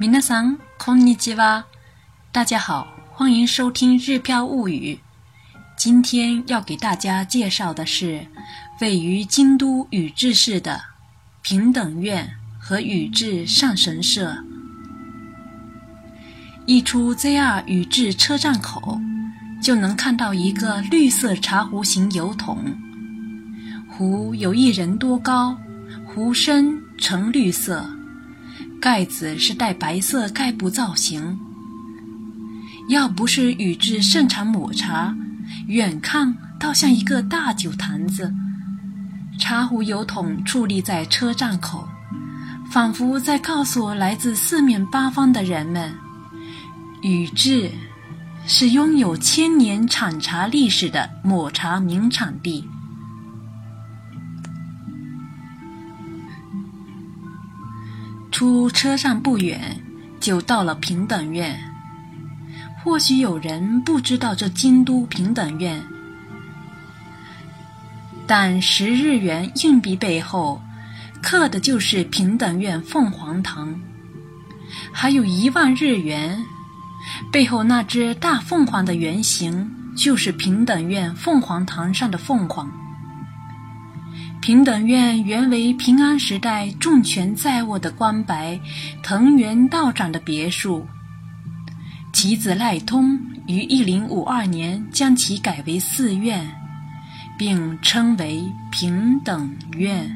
皆さんこんにちは。大家好，欢迎收听《日飘物语》。今天要给大家介绍的是位于京都宇治市的平等院和宇治上神社。一出 ZR 宇治车站口，就能看到一个绿色茶壶形油桶，壶有一人多高，壶身呈绿色。 盖子是带白色盖布造型，要不是宇治盛产抹茶，远看倒像一个大酒坛子。茶壶油桶矗立在车站口，仿佛在告诉来自四面八方的人们：宇治是拥有千年产茶历史的抹茶名产地。出车站不远，就到了平等院。或许有人不知道这京都平等院，但十日元硬币背后刻的就是平等院凤凰堂，还有一万日元背后那只大凤凰的原型，就是平等院凤凰堂上的凤凰。平等院原为平安时代重权在握的关白藤原道长的别墅，其子赖通于一零五二年将其改为寺院，并称为平等院。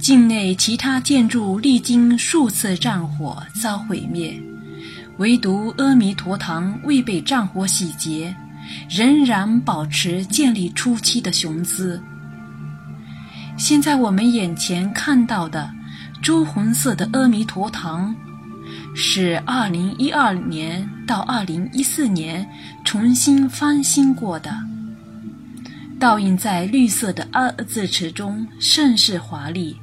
境内其他建筑历经数次战火遭毁灭，唯独阿弥陀堂未被战火洗劫。仍然保持建立初期的雄姿。现在我们眼前看到的朱红色的阿弥陀堂，是2012年到2014年重新翻新过的，倒映在绿色的二字池中，甚是华丽。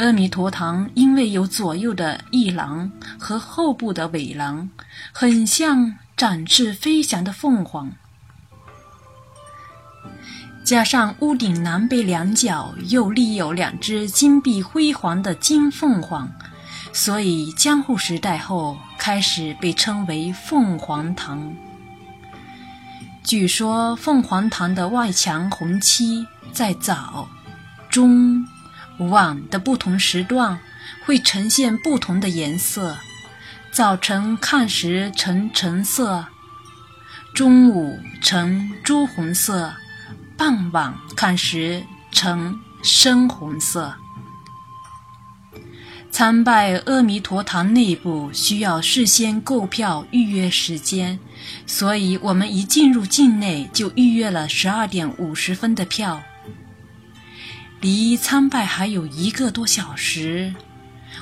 阿弥陀堂因为有左右的翼廊和后部的尾廊，很像展翅飞翔的凤凰。加上屋顶南北两角又立有两只金碧辉煌的金凤凰，所以江户时代后开始被称为凤凰堂。据说凤凰堂的外墙红漆在早、中。晚的不同时段会呈现不同的颜色：早晨看时呈橙色，中午呈朱红色，傍晚看时呈深红色。参拜阿弥陀堂内部需要事先购票预约时间，所以我们一进入境内就预约了十二点五十分的票。离参拜还有一个多小时，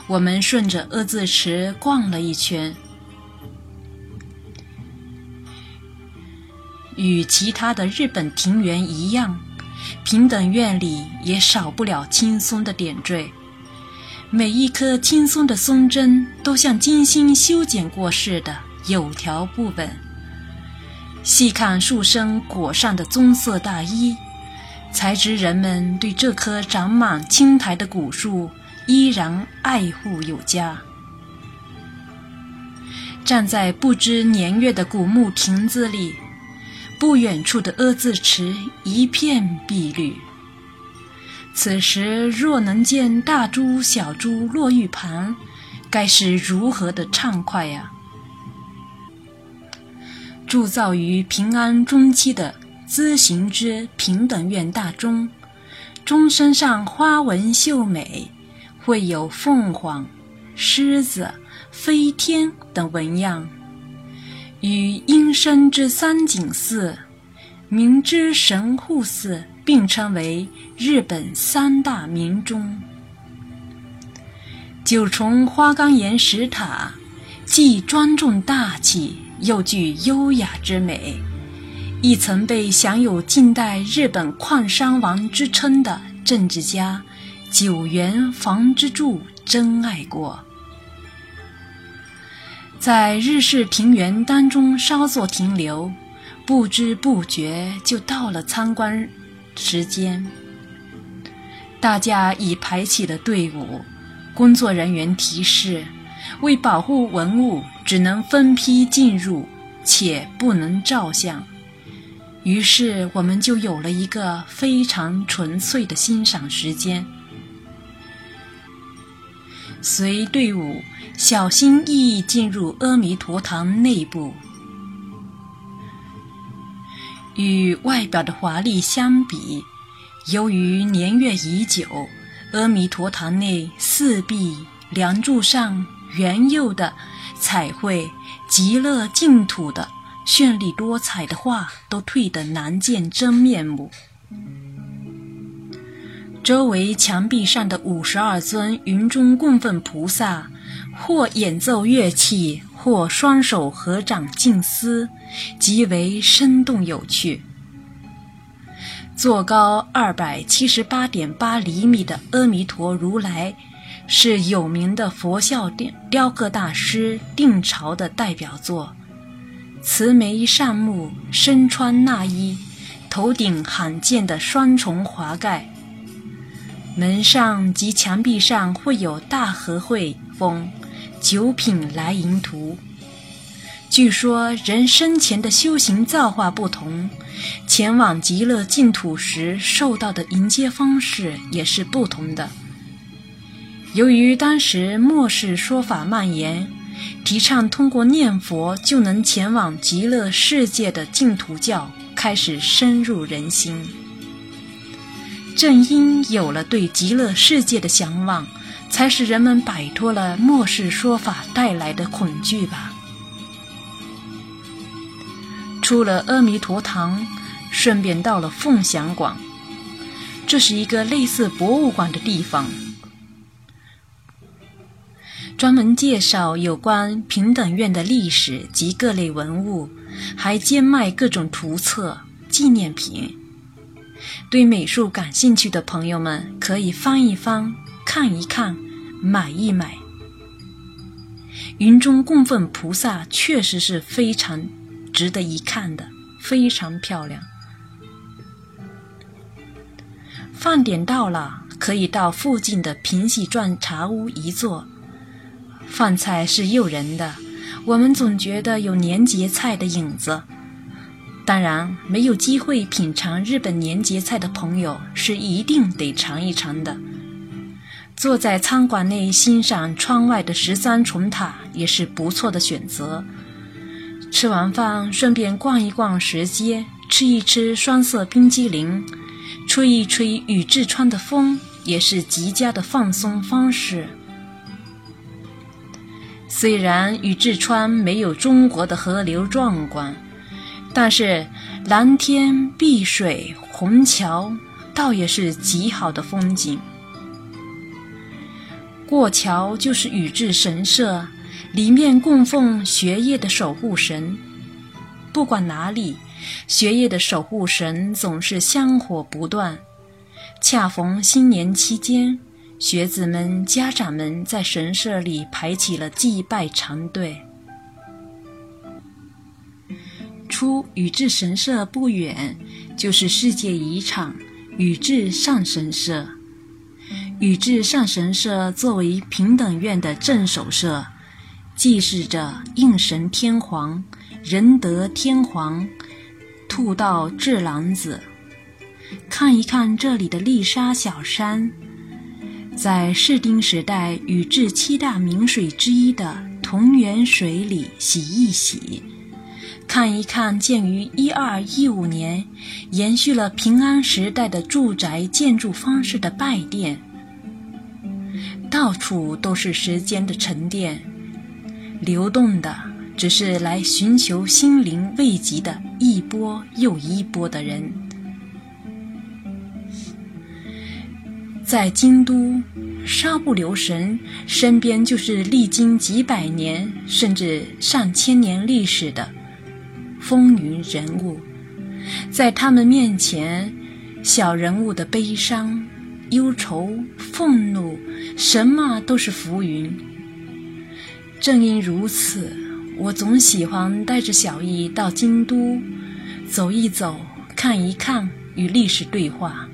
我们顺着二字池逛了一圈。与其他的日本庭园一样，平等院里也少不了青松的点缀。每一棵青松的松针都像精心修剪过似的，有条不紊。细看树身裹上的棕色大衣。才知人们对这棵长满青苔的古树依然爱护有加。站在不知年月的古木亭子里，不远处的阿字池一片碧绿。此时若能见大珠小珠落玉盘，该是如何的畅快呀！铸造于平安中期的。咨行之平等院大钟，钟身上花纹秀美，绘有凤凰、狮子、飞天等纹样，与阴生之三井寺、明之神户寺并称为日本三大名钟。九重花岗岩石塔，既庄重大气，又具优雅之美。亦曾被享有近代日本矿山王之称的政治家九原房之助珍爱过。在日式庭园当中稍作停留，不知不觉就到了参观时间。大家已排起了队伍。工作人员提示：为保护文物，只能分批进入，且不能照相。于是，我们就有了一个非常纯粹的欣赏时间。随队伍小心翼翼进入阿弥陀堂内部，与外表的华丽相比，由于年月已久，阿弥陀堂内四壁梁柱上原有的彩绘极乐净土的绚丽多彩的画都褪得难见真面目。周围墙壁上的五十二尊云中供奉菩萨，或演奏乐器，或双手合掌静思，极为生动有趣。坐高二百七十八点八厘米的阿弥陀如来，是有名的佛像雕雕刻大师定朝的代表作。慈眉善目，身穿衲衣，头顶罕见的双重华盖。门上及墙壁上会有大和会风九品来迎图。据说人生前的修行造化不同，前往极乐净土时受到的迎接方式也是不同的。由于当时末世说法蔓延，提倡通过念佛就能前往极乐世界的净土教开始深入人心。正因有了对极乐世界的向往，才使人们摆脱了末世说法带来的恐惧吧。出了阿弥陀堂，顺便到了凤翔馆，这是一个类似博物馆的地方，专门介绍有关平等院的历史及各类文物，还兼卖各种图册、纪念品。对美术感兴趣的朋友们可以翻一翻、看一看、买一买。云中供奉菩萨确实是非常值得一看的，非常漂亮。饭点到了，可以到附近的平喜传茶屋一坐。饭菜是诱人的，我们总觉得有年节菜的影子。当然，没有机会品尝日本年节菜的朋友是一定得尝一尝的。坐在餐馆内欣赏窗外的十三重塔也是不错的选择。吃完饭顺便逛一逛石阶，吃一吃双色冰激凌，吹一吹宇治川的风，也是极佳的放松方式。虽然宇治川没有中国的河流壮观。但是蓝天碧水虹桥，倒也是极好的风景。过桥就是宇治神社，里面供奉学业的守护神。不管哪里，学业的守护神总是香火不断。恰逢新年期间，学子们、家长们在神社里排起了祭拜长队。出宇治神社不远，就是世界遗产宇治上神社。宇治上神社作为平等院的镇守社，祭祀着应神天皇、仁德天皇、兔道智郎子。看一看这里的丽莎小山，在室町时代宇治七大名水之一的桐原水里洗一洗。看一看，建于一二一五年，延续了平安时代的住宅建筑方式的拜殿，到处都是时间的沉淀，流动的只是来寻求心灵慰藉的一波又一波的人。在京都，稍不留神，身边就是历经几百年甚至上千年历史的。风云人物，在他们面前，小人物的悲伤、忧愁、愤怒，什么都是浮云。正因如此，我总喜欢带着小易到京都，走一走，看一看，与历史对话。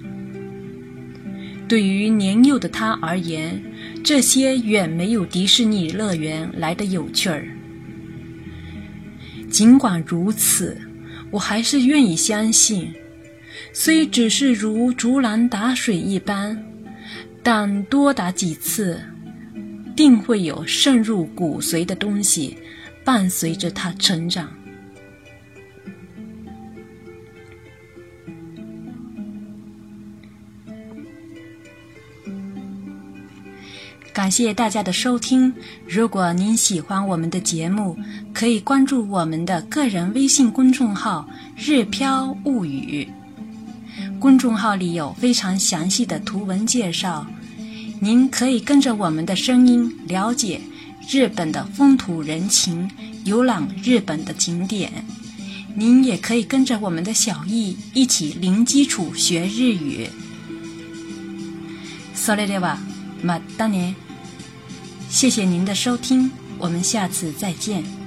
对于年幼的他而言，这些远没有迪士尼乐园来的有趣儿。尽管如此，我还是愿意相信，虽只是如竹篮打水一般，但多打几次，定会有渗入骨髓的东西伴随着他成长。感谢大家的收听。如果您喜欢我们的节目，可以关注我们的个人微信公众号“日飘物语”。公众号里有非常详细的图文介绍，您可以跟着我们的声音了解日本的风土人情，游览日本的景点。您也可以跟着我们的小易一起零基础学日语。それではまたね。 谢谢您的收听，我们下次再见。